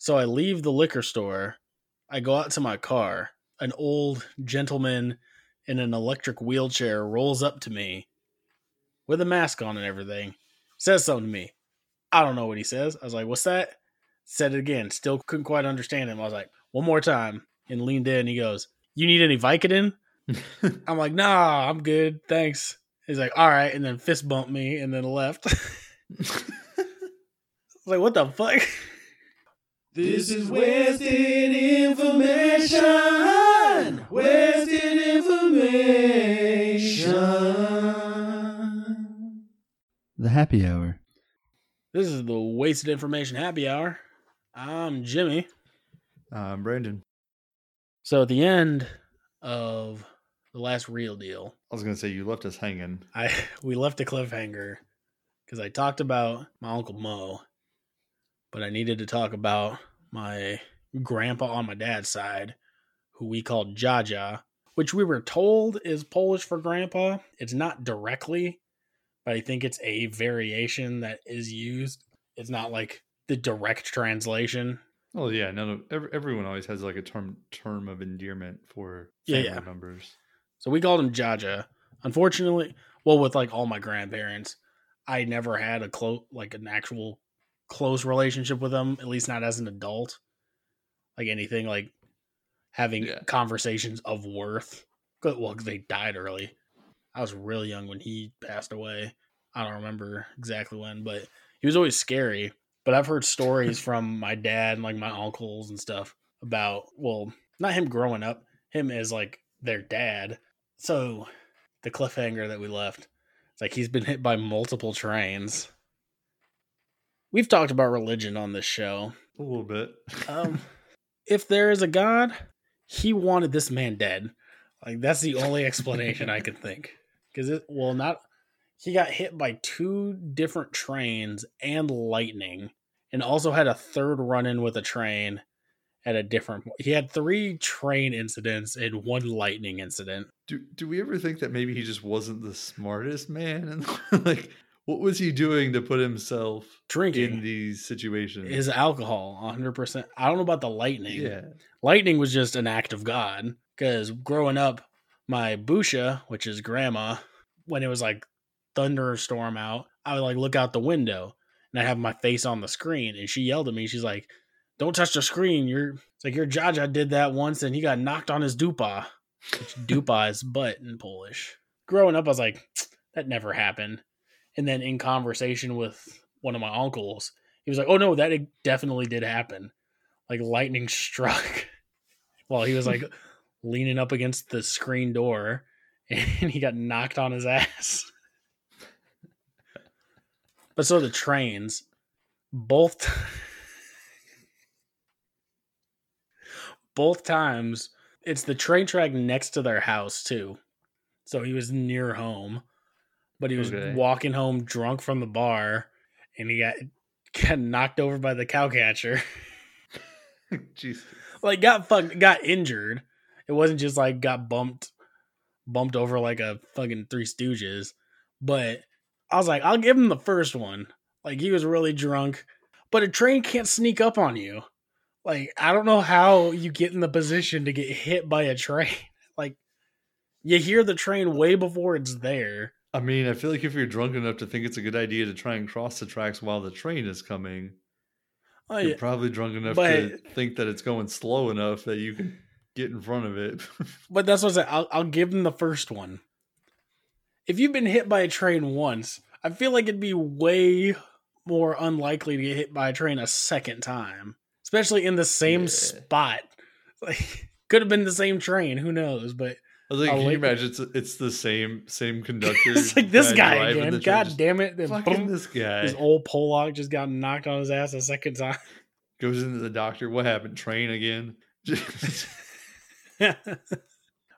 So I leave the liquor store. I go out to my car. An old gentleman in an electric wheelchair rolls up to me with a mask on and everything, says something to me. I don't know what he says. I was like, What's that? Said it again. Still couldn't quite understand him. I was like, One more time. And leaned in. He goes, You need any Vicodin? I'm like, Nah, I'm good. Thanks. He's like, All right. And then fist bumped me and then left. I was like, What the fuck? This is wasted information. Wasted information. The happy hour. This is the Wasted Information Happy Hour. I'm Jimmy. I'm Brandon. So at the end of the last real deal, I was gonna say you left us hanging. I we left a cliffhanger because I talked about my uncle Mo, but I needed to talk about my grandpa on my dad's side, who we called Jaja, which we were told is Polish for grandpa. It's not directly, but I think it's a variation that is used. It's not like the direct translation. Oh yeah, none of every, everyone always has like a term term of endearment for Yeah, family yeah. members. So we called him Jaja. Unfortunately, well, with like all my grandparents, I never had a close, like an actual close relationship with them. At least not as an adult. Like anything, like having Yeah. conversations of worth. Well, they died early. I was really young when he passed away. I don't remember exactly when, but he was always scary. But I've heard stories from my dad and like my uncles and stuff about, well, not him growing up, him as like their dad. So the cliffhanger that we left, it's like he's been hit by multiple trains. We've talked about religion on this show. A little bit. Um, if there is a God, he wanted this man dead. Like that's the only explanation I could think. Because it, well, not he got hit by two different trains and lightning, and also had a third run in with a train at a different. He had three train incidents and one lightning incident. do do we ever think that maybe he just wasn't the smartest man? And like, what was he doing to put himself Drinking in these situations? is alcohol, hundred percent. I don't know about the lightning. yeah. lightning was just an act of God. Because growing up, my busha, which is grandma, when it was like thunderstorm out, I would like look out the window and I have my face on the screen, and she yelled at me. She's like, "Don't touch the screen." You're it's like your Jaja did that once, and he got knocked on his dupa, which dupa is butt in Polish. Growing up, I was like, that never happened. And then in conversation with one of my uncles, he was like, "Oh no, that definitely did happen." Like lightning struck while he was like leaning up against the screen door and he got knocked on his ass. but so the trains, both both times, it's the train track next to their house too. So he was near home, but he was Okay. walking home drunk from the bar and he got got knocked over by the cowcatcher. Jesus. like got fucked got injured. It wasn't just like got bumped bumped over like a fucking Three Stooges. But I was like, I'll give him the first one. Like he was really drunk. But a train can't sneak up on you. Like I don't know how you get in the position to get hit by a train. Like you hear the train way before it's there. I mean, I feel like if you're drunk enough to think it's a good idea to try and cross the tracks while the train is coming, Oh, you're yeah. probably drunk enough to think that it's going slow enough that you can get in front of it. But that's what I said. I'll, I'll give them the first one. If you've been hit by a train once, I feel like it'd be way more unlikely to get hit by a train a second time, especially in the same Yeah. spot. Like, could have been the same train. Who knows? But I was like, I'll can you imagine it's, it's the same same conductor? it's like this guy again. God just, damn it! Then boom, this guy his old Pollock just got knocked on his ass a second time. goes into the doctor. What happened? Train again?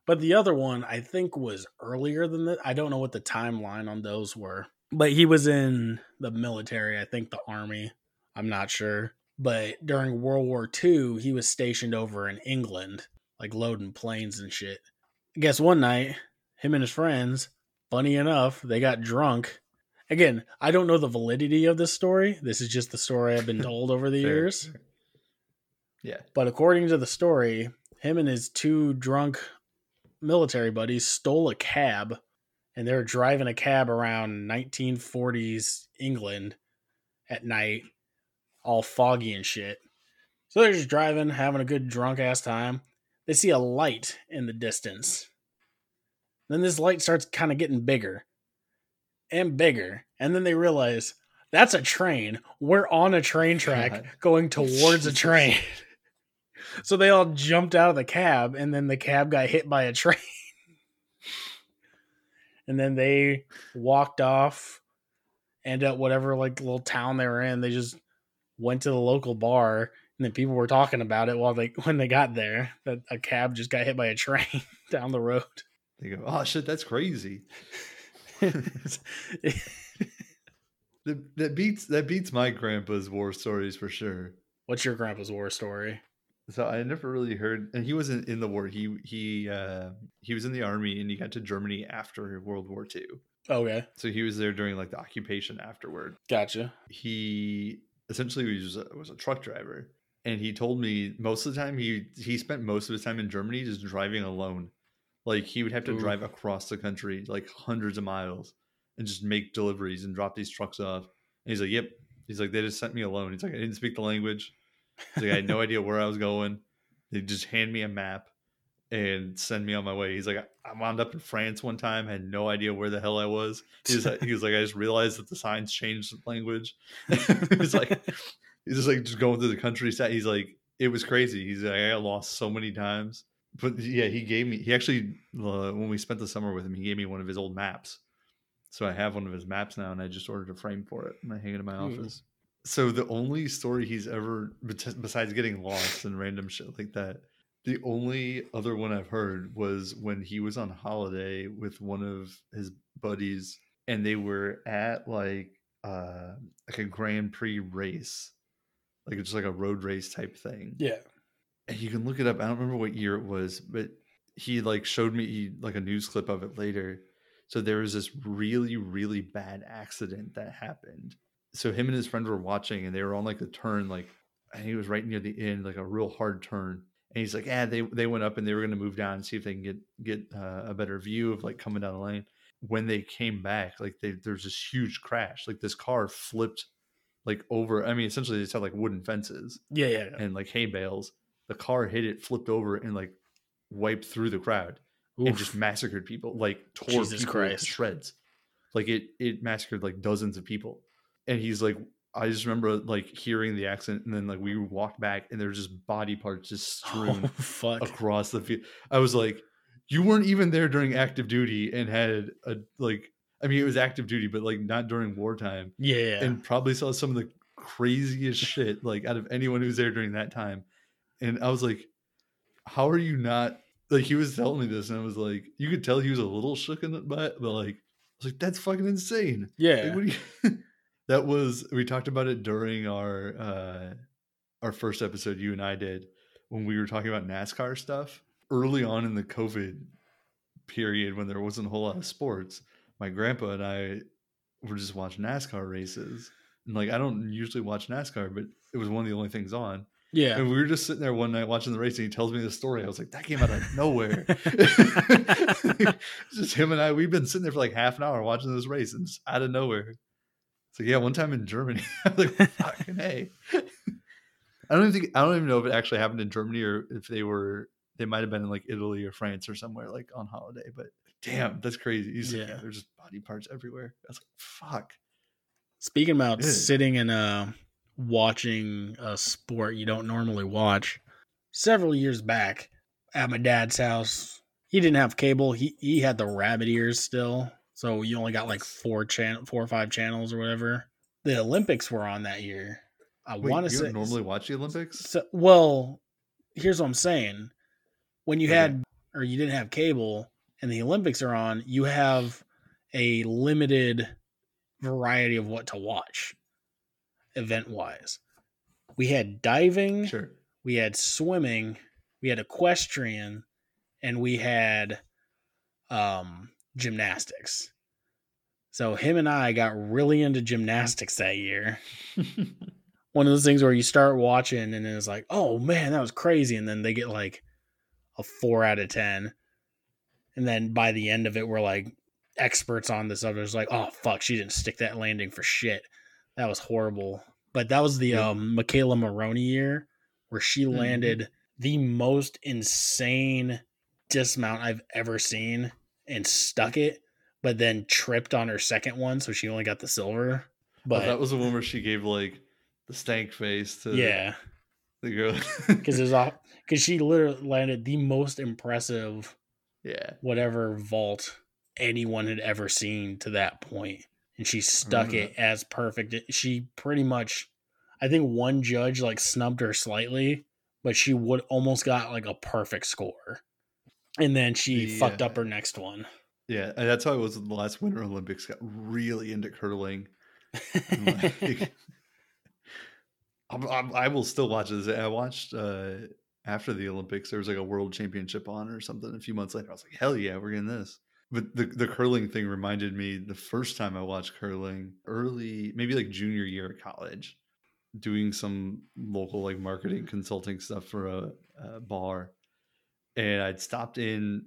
But the other one I think was earlier than that. I don't know what the timeline on those were. But he was in the military, I think the army. I'm not sure. But during World War II, he was stationed over in England, like loading planes and shit. I guess one night, him and his friends, funny enough, they got drunk. Again, I don't know the validity of this story. This is just the story I've been told over the Fair, years fair. Yeah. But according to the story, him and his two drunk military buddies stole a cab and they were driving a cab around 1940s England at night, all foggy and shit. So they're just driving, having a good drunk ass time. They see a light in the distance. Then this light starts kind of getting bigger and bigger. And then they realize that's a train. We're on a train track God. going towards a train. so they all jumped out of the cab, and then the cab got hit by a train. and then they walked off, and at whatever like little town they were in, they just went to the local bar, and then people were talking about it while they when they got there that a cab just got hit by a train down the road. They go, oh shit, that's crazy. That, that beats that beats my grandpa's war stories for sure. What's your grandpa's war story? So I never really heard, and he wasn't in the war. He he uh, he was in the army, and he got to Germany after World War II. Okay, So he was there during like the occupation afterward. gotcha. He essentially was a, was a truck driver, and he told me most of the time he he spent most of his time in Germany just driving alone. Like he would have to Ooh. drive across the country, like hundreds of miles, and just make deliveries and drop these trucks off. And he's like, "Yep." He's like, "They just sent me alone." He's like, "I didn't speak the language." He's like, "I had no idea where I was going." They just hand me a map and send me on my way. He's like, "I wound up in France one time, had no idea where the hell I was." He's like, he was like, "I just realized that the signs changed the language." he's like, he's just like just going through the countryside. He's like, it was crazy. He's like, I got lost so many times. But yeah, he gave me. He actually, uh, when we spent the summer with him, he gave me one of his old maps. So I have one of his maps now, and I just ordered a frame for it, and I hang it in my Hmm. office. So the only story he's ever, besides getting lost and random shit like that, the only other one I've heard was when he was on holiday with one of his buddies, and they were at like uh like a Grand Prix race, like it's just like a road race type thing Yeah. and you can look it up. I don't remember what year it was, but he like showed me he, like a news clip of it later. So there was this really, really bad accident that happened. So him and his friend were watching, and they were on like a turn, like and he was right near the end, like a real hard turn. And he's like, "Yeah, they they went up and they were going to move down and see if they can get get uh, a better view of like coming down the lane." When they came back, like they there's this huge crash. Like this car flipped like over. I mean, essentially, they just had like wooden fences Yeah, yeah. yeah. and like hay bales. The car hit it, flipped over, and like wiped through the crowd and Oof. just massacred people. Like tore Jesus people Christ. to shreds. Like it it massacred like dozens of people. And he's like, I just remember like hearing the accident, and then like we walked back, and there's just body parts just oh, strewn fuck. across the field. I was like, you weren't even there during active duty and had a like. I mean, it was active duty, but like not during wartime Yeah, and probably saw some of the craziest shit like out of anyone who was there during that time. And I was like, how are you not like he was telling me this and I was like, you could tell he was a little shook in the butt, but like I was like, that's fucking insane. yeah. Like, you that was we talked about it during our uh our first episode you and I did when we were talking about NASCAR stuff. Early on in the COVID period when there wasn't a whole lot of sports, my grandpa and I were just watching NASCAR races. And like I don't usually watch NASCAR, but it was one of the only things on. yeah. And we were just sitting there one night watching the race, and he tells me the story. I was like, that came out of nowhere. It's just him and I. We've been sitting there for like half an hour watching this race, and just out of nowhere. So yeah, one time in Germany, I was like, fucking hey. I don't even think I don't even know if it actually happened in Germany or if they were they might have been in like Italy or France or somewhere like on holiday. But damn, that's crazy. He's like, Yeah. yeah, there's just body parts everywhere. I was like, fuck. Speaking about Yeah. sitting and uh, watching a sport you don't normally watch, several years back at my dad's house, he didn't have cable. He he had the rabbit ears still, so you only got like four channel, four or five channels or whatever. The Olympics were on that year. I want to say don't normally watch the Olympics? So, well, here's what I'm saying. When you Okay. had or you didn't have cable and the Olympics are on, you have a limited variety of what to watch event wise. We had diving, Sure. we had swimming, we had equestrian, and we had um gymnastics. So him and I got really into gymnastics that year one of those things where you start watching and then it's like, oh man, that was crazy, and then they get like a four out of ten, and then by the end of it, we're like experts on this other is like, oh fuck, she didn't stick that landing for shit. That was horrible. But that was the Yeah. um McKayla Maroney year where she Mhm. landed the most insane dismount I've ever seen and stuck it, but then tripped on her second one, so she only got the silver. But But that was the one where she gave like the stank face to yeah, the girl. because it was off because she literally landed the most impressive yeah. whatever vault anyone had ever seen to that point and she stuck remember it as perfect she pretty much i think one judge like snubbed her slightly but she would almost got like a perfect score and then she fucked up her next one Yeah, and that's how it was in the last Winter Olympics. Got really into curling. like- I'm, I'm, I will still watch this. I watched uh, after the Olympics. There was like a World Championship on or something. A few months later, I was like, "Hell yeah, we're getting this!" But the the curling thing reminded me the first time I watched curling, early maybe like junior year of college, doing some local like marketing consulting stuff for a, a bar, and I'd stopped in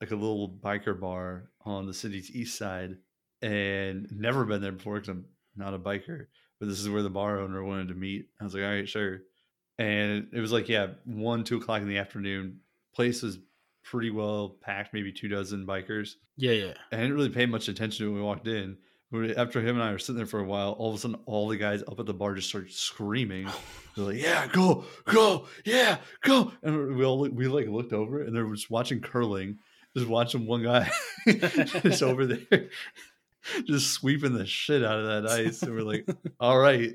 like a little biker bar on the city's east side and never been there before because I'm not a biker. But this is where the bar owner wanted to meet. I was like, all right, sure. And it was like, yeah, one, two o'clock in the afternoon. Place was pretty well packed, maybe two dozen bikers. yeah yeah I didn't really pay much attention to when we walked in. But after him and I were sitting there for a while, all of a sudden, all the guys up at the bar just started screaming. They're like, "Yeah, go, go, yeah, go!" And we all we like looked over, and they were just watching curling, just watching one guy just over there, just sweeping the shit out of that ice. And we're like, "All right."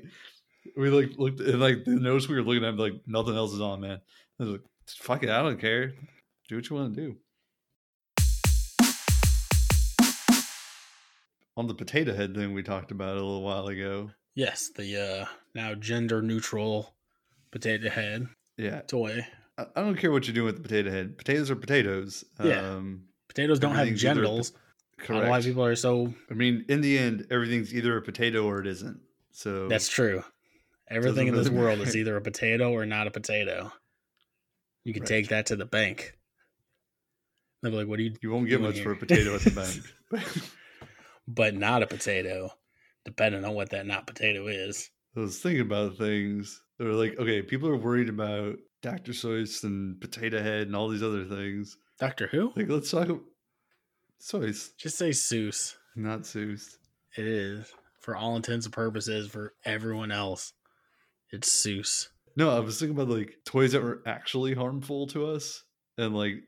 We like looked and like the notice we were looking at, like nothing else is on, man. I was like, "Fuck it, I don't care. Do what you want to do." on the potato head thing we talked about a little while ago. yes the uh now gender neutral potato head Yeah, toy I, I don't care what you're doing with the potato head. Potatoes are potatoes. Yeah. Um, potatoes don't have Everything's either a genitals I why people are so I mean, in the end, everything's either a potato or it isn't. So That's true. Everything in this really world is either a potato or not a potato. You can Right. take that to the bank. They'll be like, "What do you?" you won't get doing much for a potato at the bank. But not a potato, depending on what that not potato is. I was thinking about things. They were like, okay, people are worried about Dr. Seuss and Potato Head and all these other things. Doctor Who? Like, let's talk about Seuss, Just say Seuss. not Seuss. It is for all intents and purposes for everyone else. It's Seuss. No, I was thinking about like toys that were actually harmful to us and like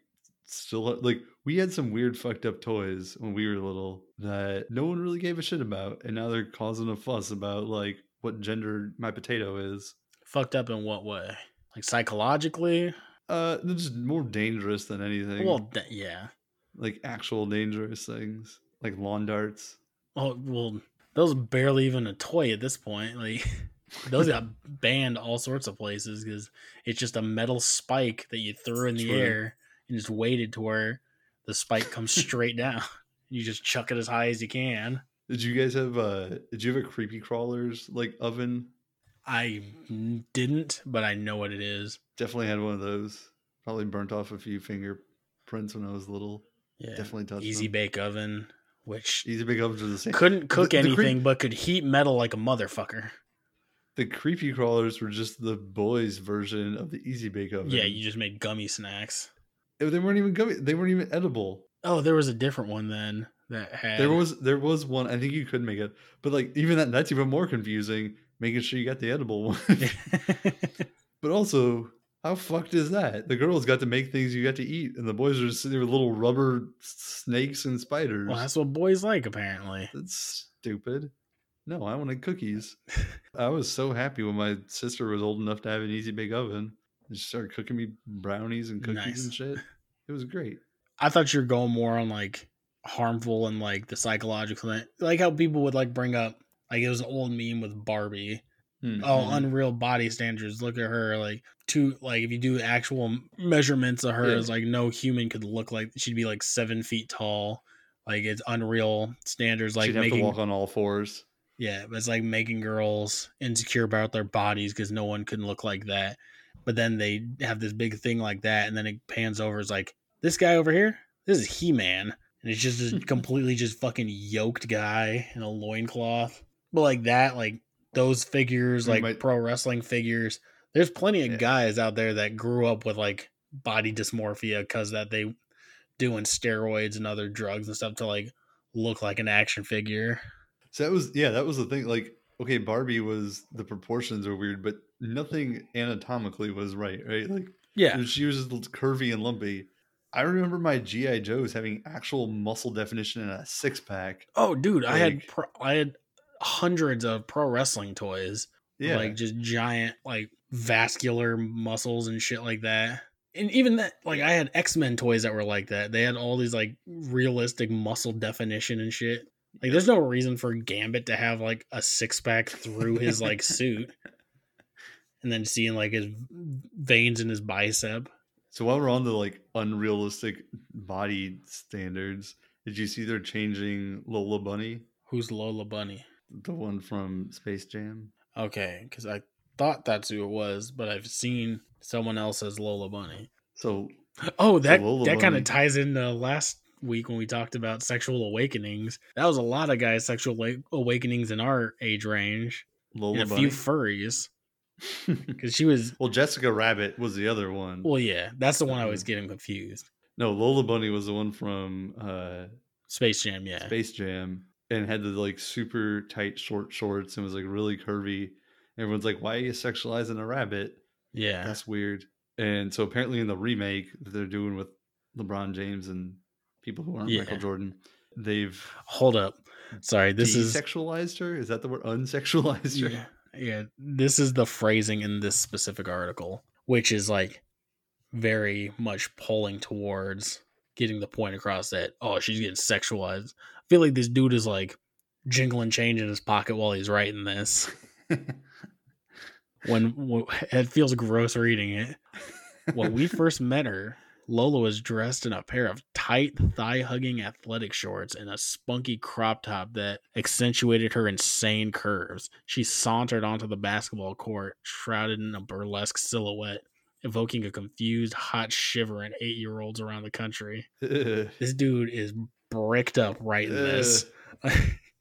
still like we had some weird fucked up toys when we were little that no one really gave a shit about and now they're causing a fuss about like what gender my potato is. Fucked up in what way? Like psychologically? Uh just more dangerous than anything. Well, th- yeah. like actual dangerous things. Like lawn darts. Oh, well, those are barely even a toy at this point. Like those got banned all sorts of places because it's just a metal spike that you threw in the True. air and just waited to where the spike comes straight down. You just chuck it as high as you can. Did you guys have uh did you have a creepy crawlers like oven? I didn't, but I know what it is. Definitely had one of those. Probably burnt off a few fingerprints when I was little. Yeah, Definitely touched easy them. bake oven, which Easy big ovens are the same. couldn't cook the creep- anything but could heat metal like a motherfucker. The creepy crawlers were just the boys' version of the easy bake oven. Yeah, you just made gummy snacks. They weren't even gummy. They weren't even edible. Oh, there was a different one then that had There was there was one. I think you could make it, but like even that that's even more confusing. Making sure you got the edible one. but also, how fucked is that? The girls got to make things you got to eat, and the boys are just sitting there with little rubber snakes and spiders. well, that's what boys like apparently. That's stupid. No, I wanted cookies. I was so happy when my sister was old enough to have an easy bake oven. And she started cooking me brownies and cookies Nice. and shit. It was great. I thought you were going more on like harmful and like the psychological thing. Like how people would like bring up like it was an old meme with Barbie. Oh, Mhm. unreal body standards. Look at her. Like two like if you do actual measurements of her, Yeah. it's like no human could look like she'd be like seven feet tall. Like it's unreal standards. Like She'd have making to walk on all fours. Yeah, but it's like making girls insecure about their bodies because no one can look like that. But then they have this big thing like that, and then it pans over. It's like this guy over here. This is He Man, and it's just a completely just fucking yoked guy in a loincloth. But like that, like those figures, mm, like might- pro wrestling figures. There's plenty of Yeah. guys out there that grew up with like body dysmorphia because that they doing steroids and other drugs and stuff to like look like an action figure. So that was yeah, that was the thing. Like, okay, Barbie was the proportions are weird, but nothing anatomically was right, right? Like Yeah, she was just curvy and lumpy. I remember my GI Joes having actual muscle definition and a six pack. Oh, dude, I had pro- I had hundreds of pro wrestling toys, Yeah, like just giant, like vascular muscles and shit like that. And even that, like I had X Men toys that were like that. They had all these like realistic muscle definition and shit. Like, there's no reason for Gambit to have like a six pack through his like suit, and then seeing like his veins in his bicep. So while we're on the like unrealistic body standards, did you see they're changing Lola Bunny, Who's Lola Bunny? the one from Space Jam? Okay, because I thought that's who it was, but I've seen someone else as Lola Bunny. So Oh, that Lola that kind of ties into the last week when we talked about sexual awakenings. That was a lot of guys' sexual awakenings in our age range, Lola and a Bunny. few furries. Because she was, well, Jessica Rabbit was the other one. well, yeah, that's the one I was Mhm. getting confused. no, Lola Bunny was the one from uh, Space Jam, yeah, Space Jam and had the like super tight short shorts and was like really curvy. Everyone's like, "Why are you sexualizing a rabbit? yeah. That's weird." And so apparently in the remake that they're doing with LeBron James and people who aren't Yeah. Michael Jordan, they've Hold up, sorry, this is sexualized her. Is that the word? Unsexualized her. yeah, yeah. This is the phrasing in this specific article, which is like very much pulling towards getting the point across that oh she's getting sexualized. I feel like this dude is like jingling change in his pocket while he's writing this. When, when it feels gross reading it. When we first met her, Lola was dressed in a pair of tight, thigh hugging athletic shorts and a spunky crop top that accentuated her insane curves. She sauntered onto the basketball court, shrouded in a burlesque silhouette, evoking a confused, hot shiver in eight year olds around the country. Ugh. This dude is bricked up right in this.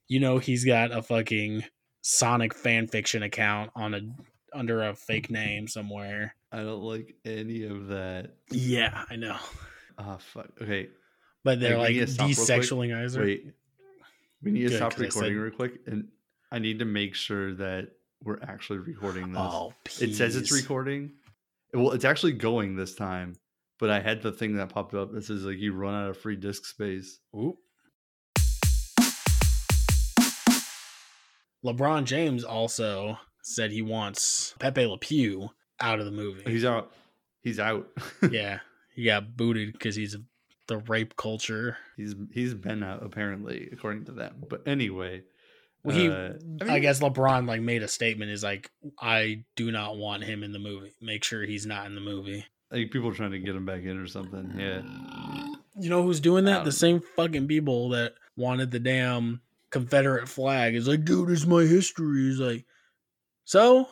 You know, he's got a fucking Sonic fan fiction account on a under a fake name somewhere. I don't like any of that. Yeah, I know. Ah, fuck. Okay, But they're Hey, like stop desexualizing wait. We need to Good, stop recording said- real quick, and I need to make sure that we're actually recording this. Oh, it says it's recording. Well, it's actually going this time, but I had the thing that popped up that says like you run out of free disk space. Oop. LeBron James also said he wants Pepe Le Pew out of the movie. He's out. He's out. yeah, he got booted because he's the rape culture. he's he's been out apparently, according to them. But anyway, Well, he, uh, I, mean- guess LeBron like made a statement. Is like, I do not want him in the movie. Make sure he's not in the movie. like people are trying to get him back in or something. Yeah. You know who's doing that? don't The same fucking people that wanted the damn Confederate flag. Is like, dude, it's my history. He's like, so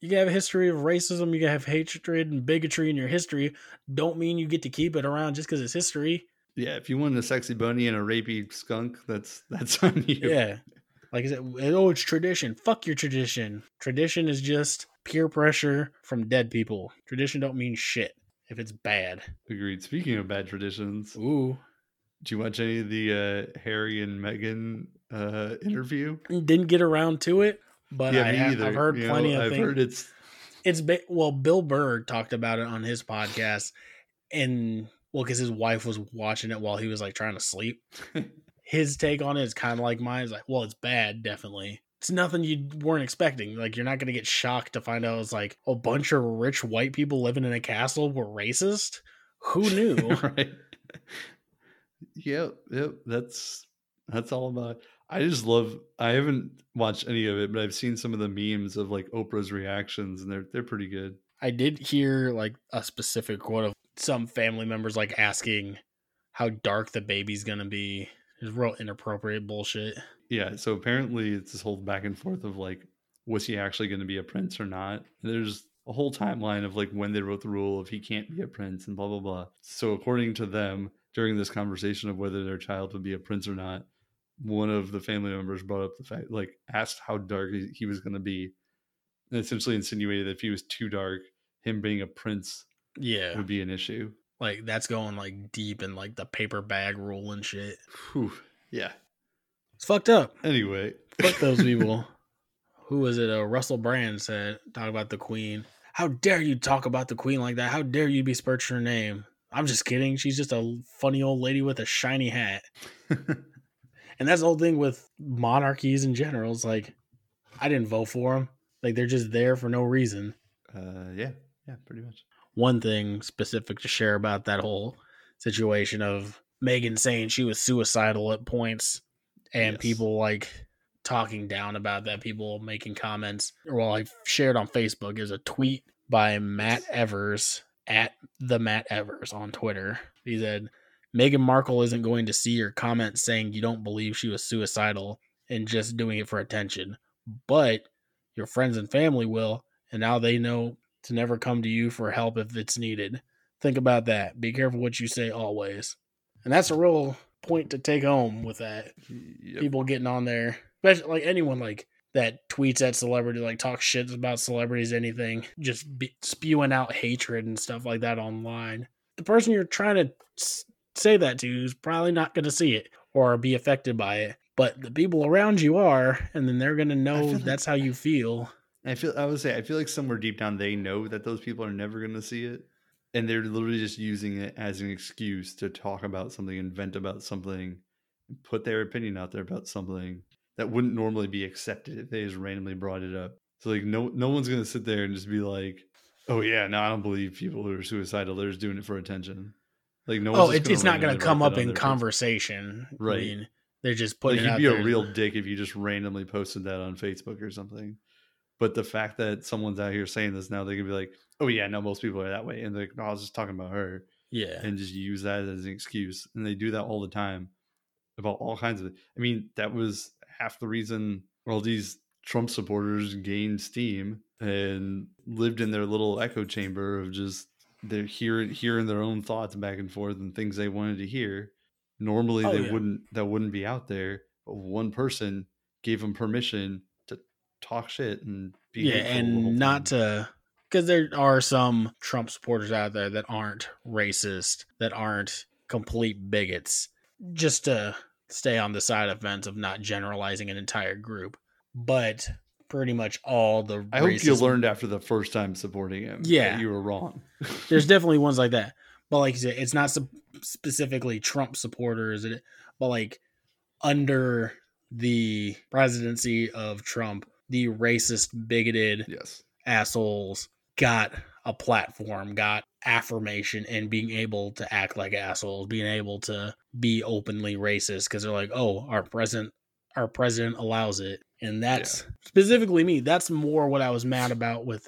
you can have a history of racism, you can have hatred and bigotry in your history. Don't mean you get to keep it around just because it's history. Yeah, if you want a sexy bunny and a rapey skunk, that's that's on you. Yeah. Like I said, oh, it's tradition. Fuck your tradition. Tradition is just peer pressure from dead people. Tradition don't mean shit if it's bad. Agreed. Speaking of bad traditions, Ooh. did you watch any of the uh, Harry and Meghan uh, interview? Didn't get around to it, but I have, I've heard You know, plenty of I've things. heard it's it's ba- well bill burr talked about it on his podcast and well because his wife was watching it while he was like trying to sleep his take on it is kind of like mine Is like well it's bad definitely it's nothing you weren't expecting like you're not gonna get shocked to find out it's like a bunch of rich white people living in a castle were racist who knew right. Yep, yep. That's that's all about. I just love. I haven't watched any of it, but I've seen some of the memes of like Oprah's reactions, and they're they're pretty good. i did hear like a specific quote of some family members like asking how dark the baby's gonna be it's real inappropriate bullshit yeah, so apparently it's this whole back and forth of like, was he actually going to be a prince or not? There's a whole timeline of like when they wrote the rule of he can't be a prince and blah blah blah. So according to them, during this conversation of whether their child would be a prince or not, one of the family members brought up the fact, like, asked how dark he, he was going to be, and essentially insinuated that if he was too dark, him being a prince Yeah. would be an issue. Like that's going like deep in like the paper bag rule and shit. Whew. Yeah. It's fucked up. Anyway, Fuck those people. Who was it? Uh, Russell Brand said, talk about the Queen. How dare you talk about the Queen like that? How dare you besmirch her name? I'm just kidding. She's just a funny old lady with a shiny hat. And that's the whole thing with monarchies in general. It's like, I didn't vote for them. Like, they're just there for no reason. uh, yeah, yeah, pretty much. One thing specific to share about that whole situation of Meghan saying she was suicidal at points and Yes. people like talking down about that, people making comments. Well, I shared on Facebook is a tweet by Matt Evers at the Matt Evers on Twitter. He said, Meghan Markle isn't going to see your comment saying you don't believe she was suicidal and just doing it for attention, but your friends and family will, and now they know to never come to you for help if it's needed. Think about that. Be careful what you say always. And that's a real point to take home with that. Yep. People getting on there, especially like anyone like that tweets at celebrity, like talk shit about celebrities, anything, just be, spewing out hatred and stuff like that online. The person you're trying to say that to is probably not going to see it or be affected by it. But the people around you are, and then they're going to know feel like- that's how you feel. I feel I would say I feel like somewhere deep down they know that those people are never going to see it, and they're literally just using it as an excuse to talk about something, and vent about something, and put their opinion out there about something that wouldn't normally be accepted if they just randomly brought it up. So like no no one's going to sit there and just be like, oh yeah, no I don't believe people who are suicidal. They're just doing it for attention. Like no. Oh, it, it's not going to come up in conversation. Right. I mean, they're just Like putting it you'd out be a real dick if you just randomly posted that on Facebook or something. But the fact that someone's out here saying this now, they can be like, "Oh yeah, no, most people are that way," and they're like, "No, I was just talking about her," yeah. and just use that as an excuse. And they do that all the time about all kinds of. I mean, that was half the reason all these Trump supporters gained steam and lived in their little echo chamber of just they're hearing hearing their own thoughts back and forth and things they wanted to hear. Normally, Oh, they yeah. wouldn't. That wouldn't be out there. But one person gave them permission to talk shit and be yeah, hateful the whole and not to because there are some Trump supporters out there that aren't racist, that aren't complete bigots, just to stay on the side of fence of not generalizing an entire group. But pretty much all the I hope you learned after the first time supporting him. that Yeah. you were wrong. There's definitely ones like that, but like you said, it's not sp- specifically Trump supporters, but like under the presidency of Trump, the racist, bigoted yes. assholes got a platform, got affirmation, and being able to act like assholes, being able to be openly racist because they're like, oh, our president, our president allows it, and that's specifically me. That's more what I was mad about with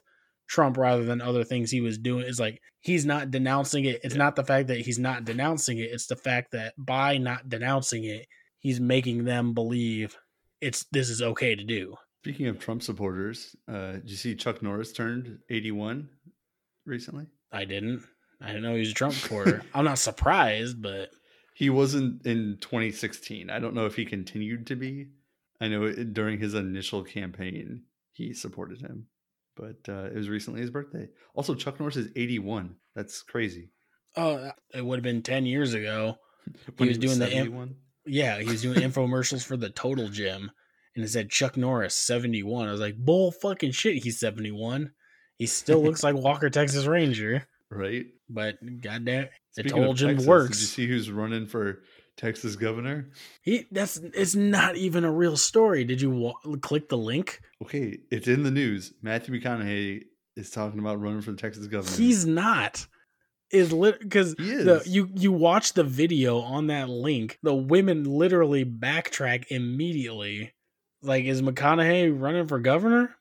Trump rather than other things he was doing. Is like he's not denouncing it. It's Yeah. not the fact that he's not denouncing it. It's the fact that by not denouncing it, he's making them believe it's this is okay to do. Speaking of Trump supporters, uh, did you see Chuck Norris turned 81 recently? I didn't. I didn't know he was a Trump supporter. I'm not surprised, but He wasn't in 2016. I don't know if he continued to be. I know during his initial campaign, he supported him, but uh, it was recently his birthday. Also, Chuck Norris is 81. That's crazy. oh, it would have been 10 years ago. When was doing the imp- 71? Yeah, he was doing infomercials for the Total Gym, and it said Chuck Norris 71. I was like, bull fucking shit, he's 71. He still looks like Walker Texas Ranger, right? but goddamn, the Total Gym Texas, works. Did you see who's running for Texas governor? He that's it's not even a real story. Did you wa- click the link? Okay, it's in the news. Matthew McConaughey is talking about running for the Texas governor. He's not. Is lit because you you watch the video on that link. The women literally backtrack immediately. Like, is McConaughey running for governor?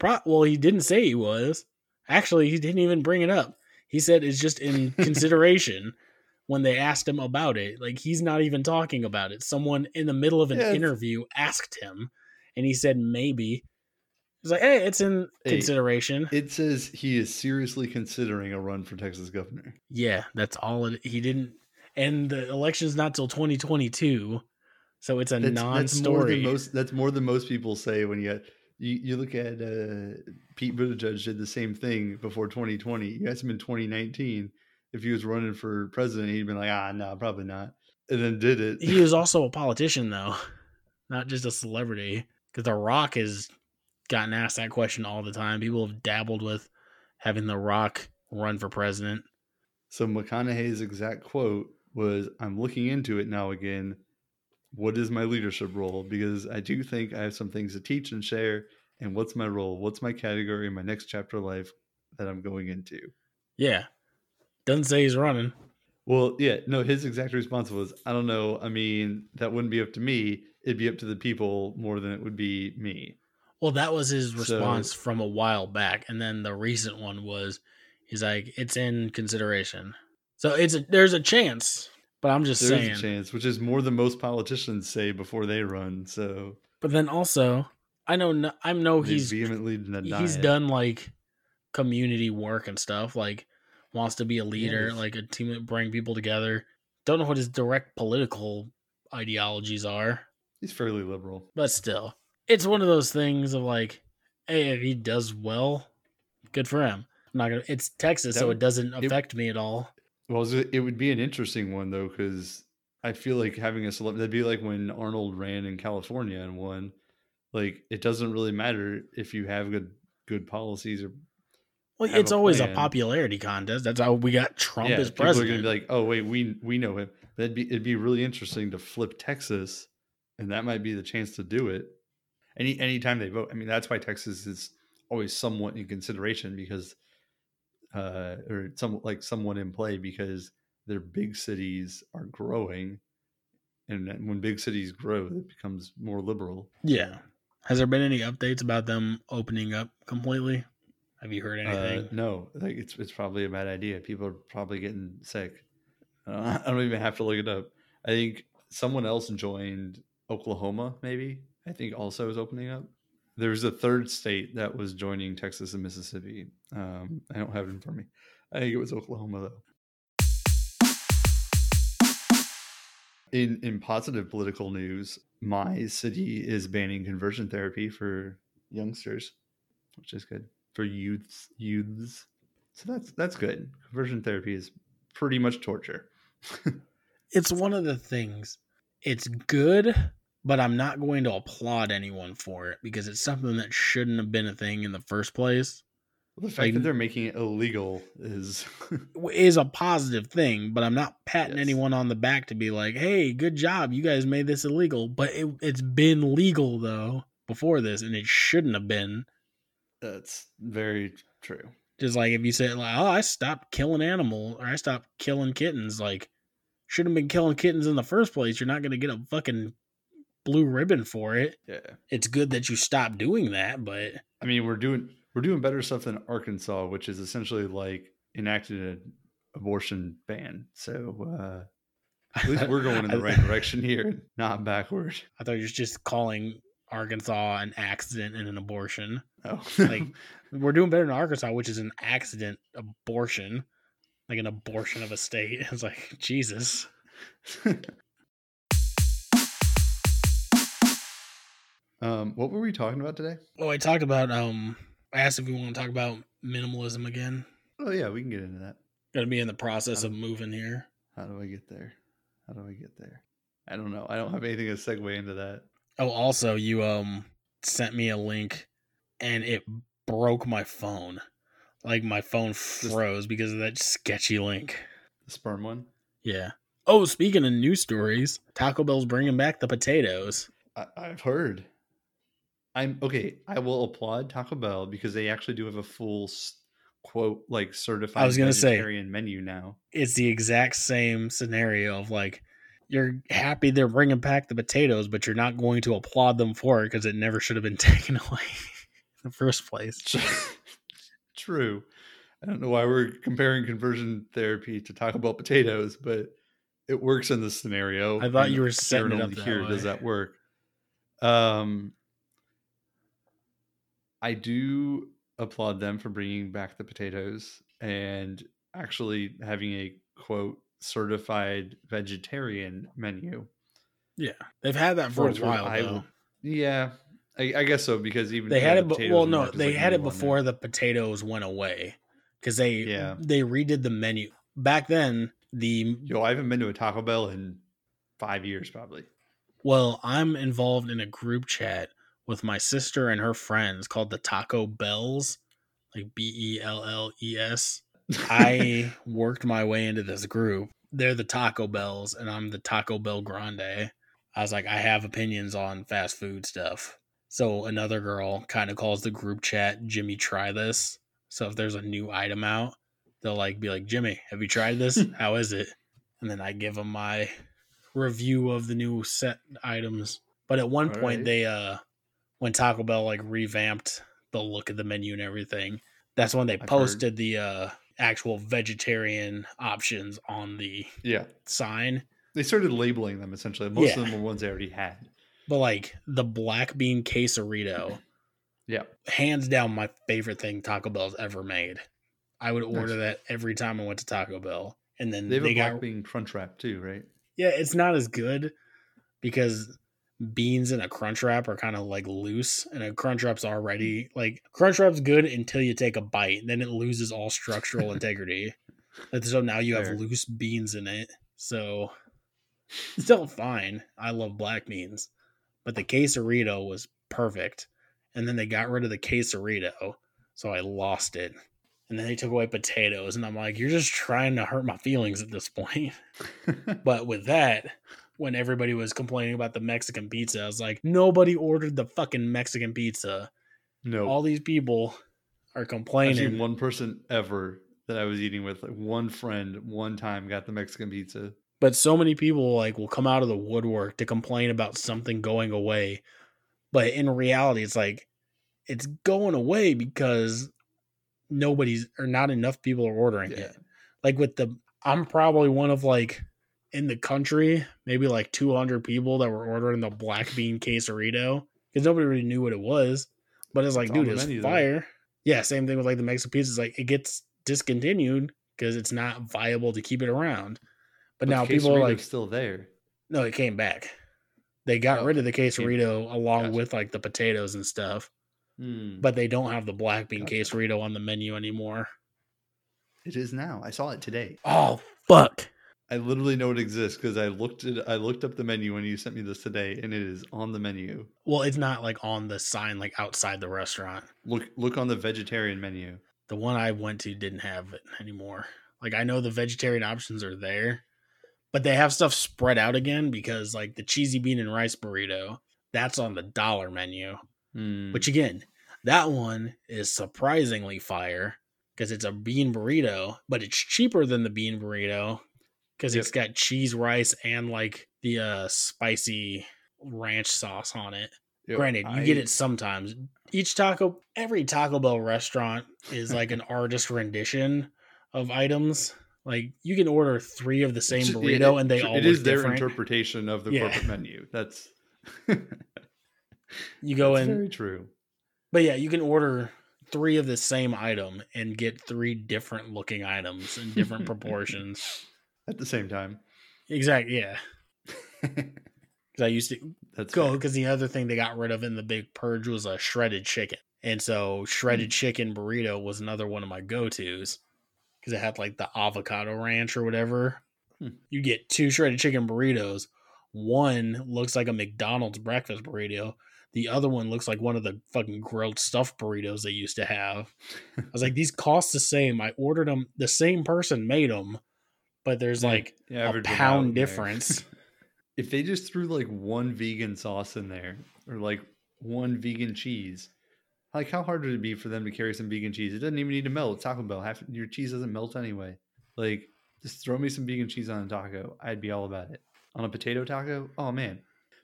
Pro- well, he didn't say he was. Actually, he didn't even bring it up. He said it's just in consideration. When they asked him about it. Like he's not even talking about it. Someone in the middle of an Yeah, interview asked him, and he said maybe. He's like, "Hey, it's in Hey, consideration." It says he is seriously considering a run for Texas governor. yeah, that's all. It, he didn't, and the election's not till 2022, so it's a That's, that's non-story. than most. That's more than most people say when you you, you look at uh, Pete Buttigieg did the same thing before 2020. You asked him in 2019 if he was running for president, he'd been like, ah, no, probably not, and then did it. he was also a politician though, not just a celebrity. Because The Rock has gotten asked that question all the time. People have dabbled with having The Rock run for president. So McConaughey's exact quote was, "I'm looking into it now again. What is my leadership role? Because I do think I have some things to teach and share. And what's my role? What's my category in my next chapter of life that I'm going into?" Yeah, doesn't say he's running. Well, yeah, no, his exact response was, I don't know. I mean, that wouldn't be up to me. It'd be up to the people more than it would be me. Well, that was his So- response from a while back, and then the recent one was, he's like, "It's in consideration." So it's a, there's a chance, but I'm just There's saying. a chance, which is more than most politicians say before they run. So But then also, I know no, I know he's vehemently he's it. done like community work and stuff like wants to be a leader Yes. like a team that bring people together don't know what his direct political ideologies are He's fairly liberal. but still it's one of those things of like hey if he does well good for him i'm not gonna it's texas That so would- it doesn't it- affect me at all Well, it it would be an interesting one though, because I feel like having a celebrity that'd be like when Arnold ran in California and won. Like it doesn't really matter if you have good good policies or well it's a always a popularity contest. That's how we got trump yeah, as people are gonna be like, oh wait, we we know him. That'd be it'd be really interesting to flip Texas, and that might be the chance to do it. Any anytime they vote, I mean that's why Texas is always somewhat in consideration because, uh, or some like somewhat in play because their big cities are growing, and when big cities grow, it becomes more liberal. yeah. Has there been any updates about them opening up completely have you heard anything Uh, no, like it's it's probably a bad idea. People are probably getting sick. I don't, I don't even have to look it up. I think someone else joined Oklahoma. Maybe I think also is opening up. There's a third state that was joining Texas and Mississippi. Um, I don't have it in front of me. I think it was Oklahoma though. In in positive political news, my city is banning conversion therapy for youngsters, which is good for youths. Youths, so that's that's good. Conversion therapy is pretty much torture. it's one of the things. It's good, but I'm not going to applaud anyone for it because it's something that shouldn't have been a thing in the first place. the fact Like- that they're making it illegal is Is a positive thing, but I'm not patting Yes. anyone on the back to be like, "Hey, good job, you guys made this illegal." But it, it's been legal though before this, and it shouldn't have been. That's very true. Just like if you say like, "Oh, I stopped killing animal or I stopped killing kittens," like should have been killing kittens in the first place. You're not going to get a fucking blue ribbon for it. Yeah, It's good that you stopped doing that, but I mean we're doing we're doing better stuff than Arkansas, which is essentially like enacted an abortion ban. So uh, at least we're going in the right direction here, not backward. I thought you were just calling Arkansas an accident and an abortion. Oh, Like we're doing better in Arkansas, which is an accident abortion, like an abortion of a state. It's like Jesus. um, what were we talking about today? Oh, I talked about um. I asked if we want to talk about minimalism again. Oh yeah, we can get into that. Gonna be in the process of moving here. How do I get there? How do I get there? I don't know. I don't have anything to segue into that. Oh, also, you um sent me a link, and it broke my phone. Like my phone froze because of that sketchy link. The sperm one. Yeah. Oh, speaking of news stories, Taco Bell's bringing back the potatoes. I, I've heard. I'm okay. I will applaud Taco Bell because they actually do have a full quote like certified I was gonna say- vegetarian menu now. It's the exact same scenario of like you're happy they're bringing back the potatoes, but you're not going to applaud them for it because it never should have been taken away in the first place. True. I don't know why we're comparing conversion therapy to Taco Bell potatoes, but it works in this scenario. I thought you were setting it up that here does that work. Um, I do applaud them for bringing back the potatoes and actually having a quote certified vegetarian menu. Yeah, they've had that for a while. I though. Yeah, I, I guess so because even they had the it. Be- well, no, they like, had it before the potatoes went away because they Yeah. they redid the menu back then. The Yo, I haven't been to a Taco Bell in five years, probably. well, I'm involved in a group chat with my sister and her friends called the Taco Bells, like B E L L E S. I worked my way into this group. They're the Taco Bells, and I'm the Taco Bell Grande. I was like, I have opinions on fast food stuff. So another girl kind of calls the group chat, Jimmy, try this. So if there's a new item out, they'll like be like, Jimmy, have you tried this? How is it? And then I give them my review of the new set items. But at one point, Alright. they uh, when Taco Bell like revamped the look of the menu and everything, that's when they heard. posted the uh actual vegetarian options on the yeah, sign. they started labeling them essentially. Most Yeah. of them were ones they already had. But like the black bean quesarito, Yeah, hands down my favorite thing Taco Bell's ever made. I would order Nice. that every time I went to Taco Bell. And then they they, have a black got bean crunch wrap too, right? Yeah, it's not as good because beans in a crunch wrap are kind of like loose and a crunch wrap's already like crunch wrap's good until you take a bite then it loses all structural integrity. So now you have loose beans in it so still fine. I love black beans but the quesarito was perfect and then they got rid of the quesarito so i lost it and then they took away potatoes and i'm like you're just trying to hurt my feelings at this point. But with that, when everybody was complaining about the Mexican pizza, I was like, nobody ordered the fucking Mexican pizza. no, All these people are I've seen complaining. one person ever that I was eating with, like one friend, one time got the Mexican pizza. But so many people like will come out of the woodwork to complain about something going away. But in reality, it's like it's going away because nobody's or not enough people are ordering Yeah. it. Like with the I'm probably one of like in the country, maybe like 200 people that were ordering the black bean quesarito because nobody really knew what it was. But it's like, It's dude, it's menu, though. fire. Yeah, same thing with like the Mexican pizza. It's like it gets discontinued because it's not viable to keep it around. But, now people are like, still there. no, it came back. They got Oh, rid of the quesarito along Gotcha. with like the potatoes and stuff, Hmm. but they don't have the black bean Gotcha. quesarito on the menu anymore. It is now. I saw it today. Oh fuck! I literally know it exists because I looked it. I looked up the menu when you sent me this today, and it is on the menu. Well, it's not like on the sign like outside the restaurant. Look, look on the vegetarian menu. The one I went to didn't have it anymore. Like I know the vegetarian options are there, but they have stuff spread out again because like the cheesy bean and rice burrito, that's on the dollar menu. Hmm. Which again, that one is surprisingly fire because it's a bean burrito, but it's cheaper than the bean burrito because Yep. it's got cheese, rice, and like the uh spicy ranch sauce on it. Yo, Granted, you get it sometimes. Each taco, every Taco Bell restaurant is like an artist rendition of items. Like you can order three of the same It's- burrito, it- and they all is look their different. interpretation of the Yeah. corporate menu. That's you go that's in, very true. But yeah, you can order three of the same item and get three different looking items in different proportions. At the same time, Exactly. Yeah. Because I used to that's go because the other thing they got rid of in the big purge was a shredded chicken, and so shredded chicken burrito was another one of my go tos because it had like the avocado ranch or whatever. Hmm. You get two shredded chicken burritos. One looks like a McDonald's breakfast burrito. The other one looks like one of the fucking grilled stuffed burritos they used to have. I was like, these cost the same. I ordered them. The same person made them, but there's Yeah, like a average 'em out pound difference. if they just threw like one vegan sauce in there or like one vegan cheese, like how hard would it be for them to carry some vegan cheese? It doesn't even need to melt. Taco Bell, half your cheese doesn't melt anyway. Like, just throw me some vegan cheese on a taco. I'd be all about it. On a potato taco, oh man!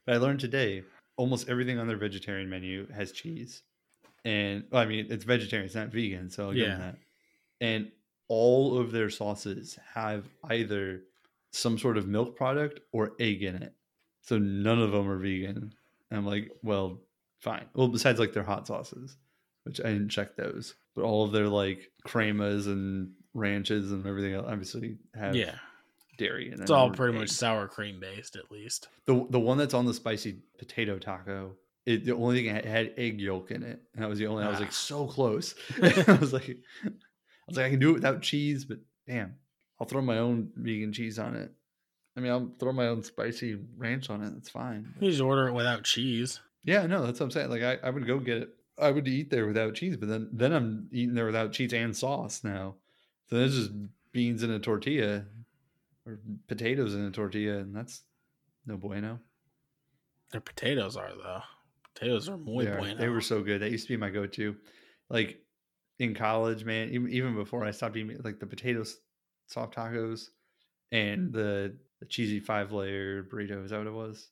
But I learned today almost everything on their vegetarian menu has cheese, and well, I mean it's vegetarian, it's not vegan, so I'll give them Yeah. that. and all of their sauces have either some sort of milk product or egg in it. So none of them are vegan. And I'm like, well, fine. Well, besides like their hot sauces, which I didn't check those, but all of their like cremas and ranches and everything else obviously have Yeah, dairy in it. it's all pretty much sour cream based, at least. The the one that's on the spicy potato taco, it the only thing it had egg yolk in it. And that was the only I was Ah. like so close. I was like was like I can do it without cheese, but damn, I'll throw my own vegan cheese on it. I mean, I'll throw my own spicy ranch on it. That's fine. You just order it without cheese. Yeah, no, that's what I'm saying. Like I, I would go get it. I would eat there without cheese, but then then I'm eating there without cheese and sauce now. So there's just beans in a tortilla or potatoes in a tortilla, and that's no bueno. Their potatoes are though. Potatoes are muy they, are. bueno. they were so good. That used to be my go-to. Like in college, man, even, even before I stopped eating like the potatoes soft tacos and the, the cheesy five layer burrito. Is that what it was?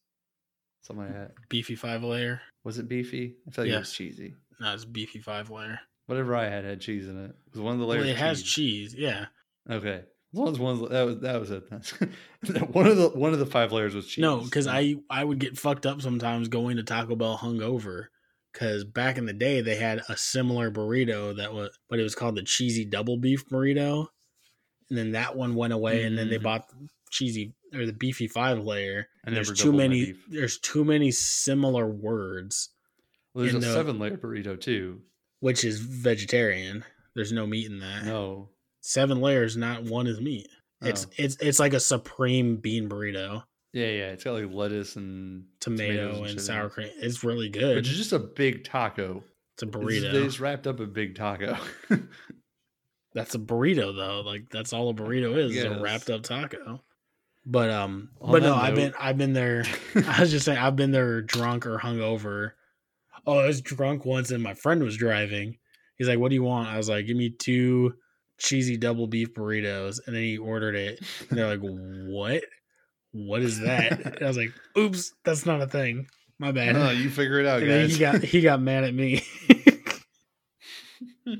Something like mm, that. beefy five layer. Was it beefy? I feel like it was cheesy. No, it's beefy five layer. Whatever I had had cheese in it. It was one of the Well, layers. it of has cheese. Yeah. Okay. As long as one of the- that was that was it. one of the one of the five layers was cheese. No, because I I would get fucked up sometimes going to Taco Bell hungover. Because back in the day, they had a similar burrito that was, but it was called the cheesy double beef burrito, and then that one went away, and then they Mhm. bought the cheesy or the beefy five layer. And there's too many. There's too many similar words, Well, there's a the- seven layer burrito too. which is vegetarian. There's no meat in that. No. Seven layers, not one is meat. It's Oh. it's it's like a supreme bean burrito, Yeah, yeah. It's got like lettuce and tomato shit and sour cream. It's really good. Is just a big taco. It's a burrito. They just wrapped up a big taco. That's a burrito though. Like that's all a burrito is, is a wrapped up taco. But um On but no, I've been I've been there I was just saying I've been there drunk or hungover. Oh, I was drunk once and my friend was driving. He's like, What do you want? I was like, Give me two cheesy double beef burritos. And then he ordered it. And they're like, What? What is that? I was like, Oops, that's not a thing. My bad. no, you figure it out, and guys. he got he got mad at me.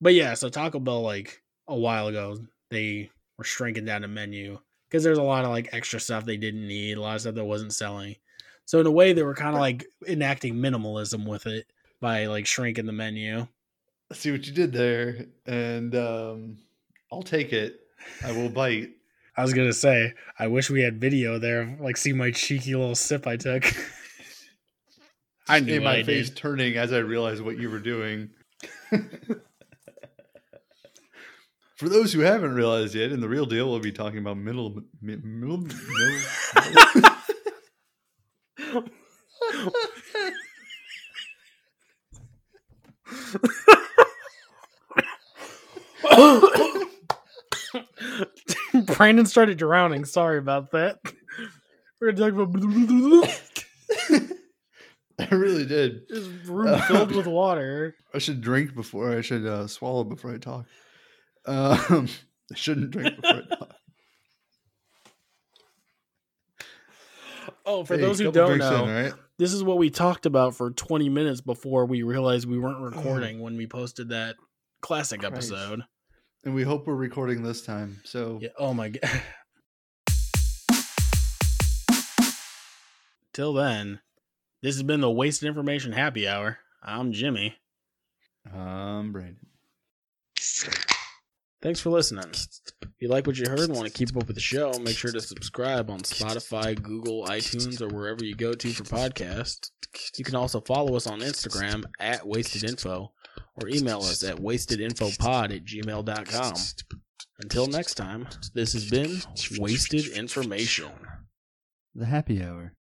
but yeah, so Taco Bell like a while ago they were shrinking down the menu because there's a lot of like extra stuff they didn't need, a lot of stuff that wasn't selling. So in a way, they were kind of like enacting minimalism with it by like shrinking the menu. I see what you did there, and um, I'll take it. I will bite. I was gonna say, I wish we had video there, like see my cheeky little sip I took. I knew my I face did. turning as I realized what you were doing. For those who haven't realized yet, in the real deal, we'll be talking about middle, mi- middle, middle, Brandon started drowning. Sorry about that. We're gonna talk about I really did. this room filled with water. I should drink before I should uh, swallow before I talk. Um, I shouldn't drink before I talk. Oh, for Hey, those who don't drinks in, know, this is what we talked about for 20 minutes before we realized we weren't recording when we posted that classic Christ. episode. And we hope we're recording this time. So Yeah. Oh my god. Till then, this has been the Wasted Information Happy Hour. I'm Jimmy. I'm Brandon. Thanks for listening. If you like what you heard and want to keep up with the show, make sure to subscribe on Spotify, Google, iTunes, or wherever you go to for podcasts. You can also follow us on Instagram at Wasted Info or email us at wastedinfopod at gmail.com. Until next time, this has been Wasted Information. The happy hour.